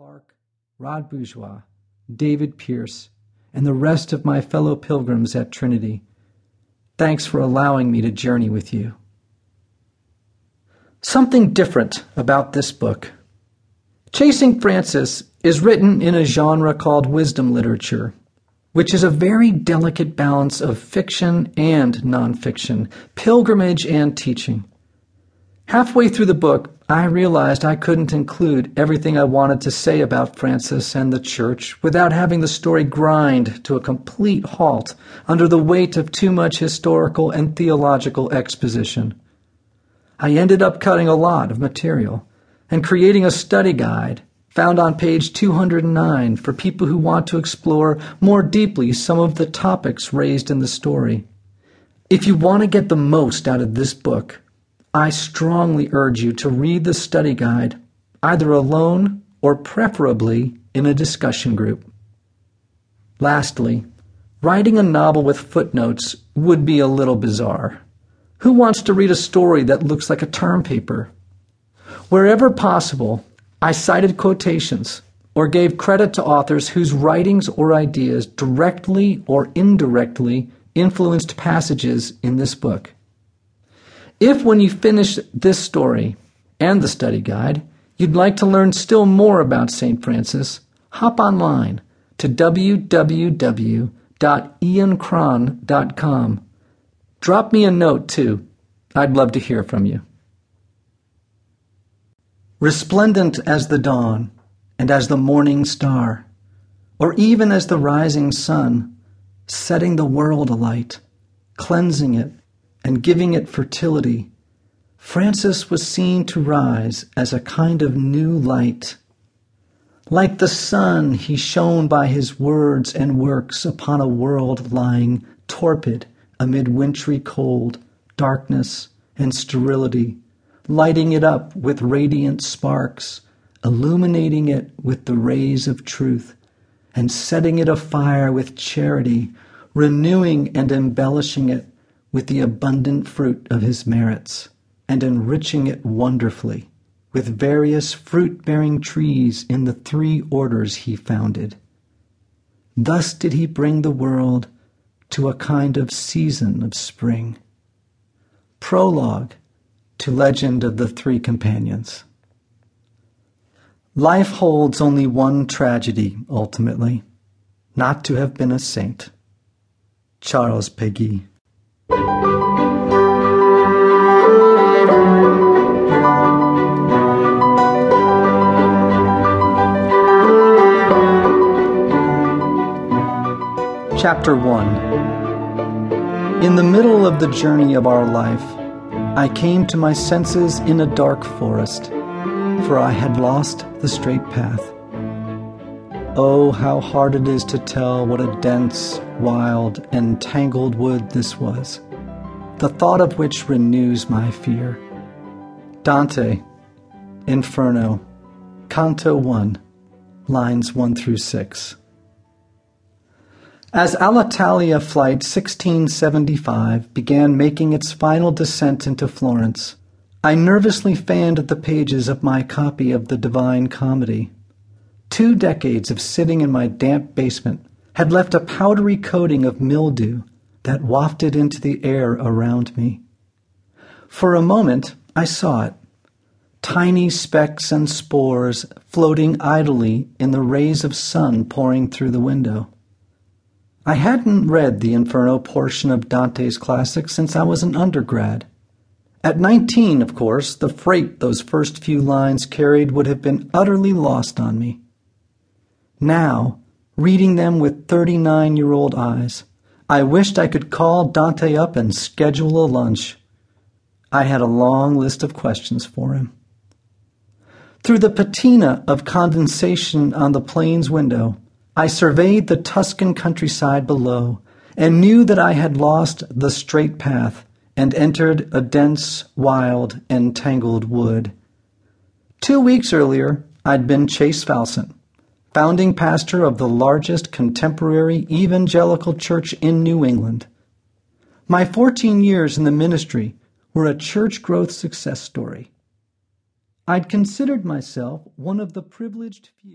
Clark, Rod Bourgeois, David Pierce, and the rest of my fellow pilgrims at Trinity. Thanks for allowing me to journey with you. Something different about this book. Chasing Francis is written in a genre called wisdom literature, which is a very delicate balance of fiction and nonfiction, pilgrimage and teaching. Halfway through the book, I realized I couldn't include everything I wanted to say about Francis and the church without having the story grind to a complete halt under the weight of too much historical and theological exposition. I ended up cutting a lot of material and creating a study guide found on page 209 for people who want to explore more deeply some of the topics raised in the story. If you want to get the most out of this book, I strongly urge you to read the study guide, either alone or preferably in a discussion group. Lastly, writing a novel with footnotes would be a little bizarre. Who wants to read a story that looks like a term paper? Wherever possible, I cited quotations or gave credit to authors whose writings or ideas directly or indirectly influenced passages in this book. If, when you finish this story and the study guide, you'd like to learn still more about St. Francis, hop online to www.iancron.com. Drop me a note, too. I'd love to hear from you. Resplendent as the dawn and as the morning star, or even as the rising sun, setting the world alight, cleansing it and giving it fertility, Francis was seen to rise as a kind of new light. Like the sun, he shone by his words and works upon a world lying torpid amid wintry cold, darkness, and sterility, lighting it up with radiant sparks, illuminating it with the rays of truth, and setting it afire with charity, renewing and embellishing it with the abundant fruit of his merits, and enriching it wonderfully with various fruit bearing trees in the three orders he founded. Thus did he bring the world to a kind of season of spring. Prologue to Legend of the Three Companions. Life holds only one tragedy, ultimately not to have been a saint. Charles Péguy. Chapter 1 In the middle of the journey of our life, I came to my senses in a dark forest, for I had lost the straight path. Oh, how hard it is to tell what a dense, wild, and tangled wood this was, the thought of which renews my fear. Dante, Inferno, Canto 1, lines 1 through 6. As Alitalia Flight 1675 began making its final descent into Florence, I nervously fanned the pages of my copy of the Divine Comedy. Two decades of sitting in my damp basement had left a powdery coating of mildew that wafted into the air around me. For a moment, I saw it tiny specks and spores floating idly in the rays of sun pouring through the window. I hadn't read the Inferno portion of Dante's classic since I was an undergrad. At 19, of course, the freight those first few lines carried would have been utterly lost on me. Now, reading them with 39 year old eyes, I wished I could call Dante up and schedule a lunch. I had a long list of questions for him. Through the patina of condensation on the plane's window, I surveyed the Tuscan countryside below and knew that I had lost the straight path and entered a dense, wild, and tangled wood. Two weeks earlier, I'd been Chase Falson founding pastor of the largest contemporary evangelical church in New England. My 14 years in the ministry were a church growth success story. I'd considered myself one of the privileged few.